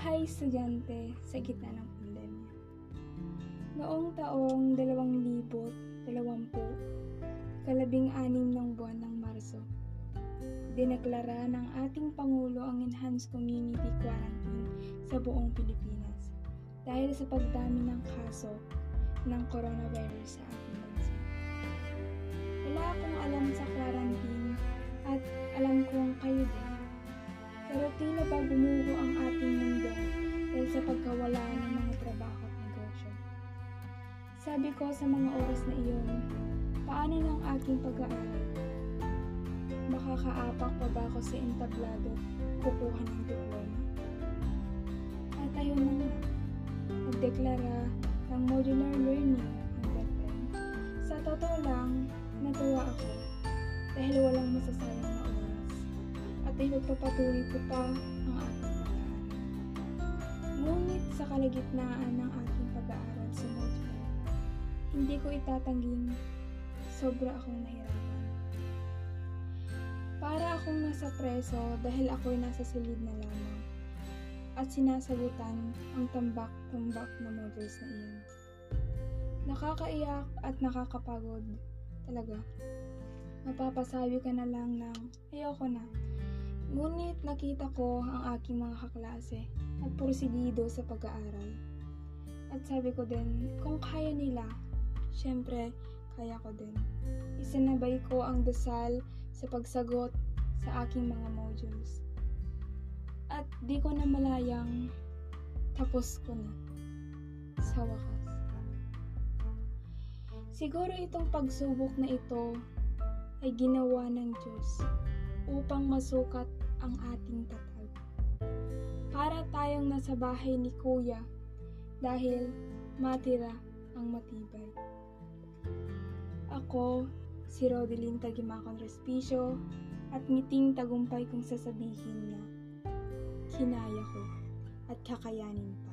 mga estudyante sa gitna ng pandemya. Noong taong 2020, kalabing anim ng buwan ng Marso, dineklara ng ating Pangulo ang Enhanced Community Quarantine sa buong Pilipinas dahil sa pagdami ng kaso ng coronavirus sa ating bansa. Wala akong alam sa quarantine at alam kong kayo din. Pero tila ba gumuho ang Sabi ko sa mga oras na iyon, paano ng aking pag-aaral? Makakaapak pa ba ako sa entablado kukuha ng diploma? At ayun na nga, nagdeklara ng modular learning ang DepEd. Sa totoo lang, natuwa ako dahil walang masasayang na oras at ay magpapatuloy ko pa ang aking pag-aaral. Ngunit sa kalagitnaan ng aking hindi ko itatangging sobra akong nahirapan. Para akong nasa preso dahil ako'y nasa silid na lamang at sinasagutan ang tambak-tambak na modules na iyon. Nakakaiyak at nakakapagod talaga. Mapapasabi ka na lang ng ayoko na. Ngunit nakita ko ang aking mga kaklase at porsigido sa pag-aaral. At sabi ko din, kung kaya nila, syempre, kaya ko din. Isinabay ko ang dasal sa pagsagot sa aking mga modules. At di ko na malayang tapos ko na sa wakas. Siguro itong pagsubok na ito ay ginawa ng Diyos upang masukat ang ating tatag. Para tayong nasa bahay ni Kuya dahil matira ang matibay. Ako, si Rodeline Tagimakon Respicio, at ngiting tagumpay kong sasabihin na kinaya ko at kakayanin pa.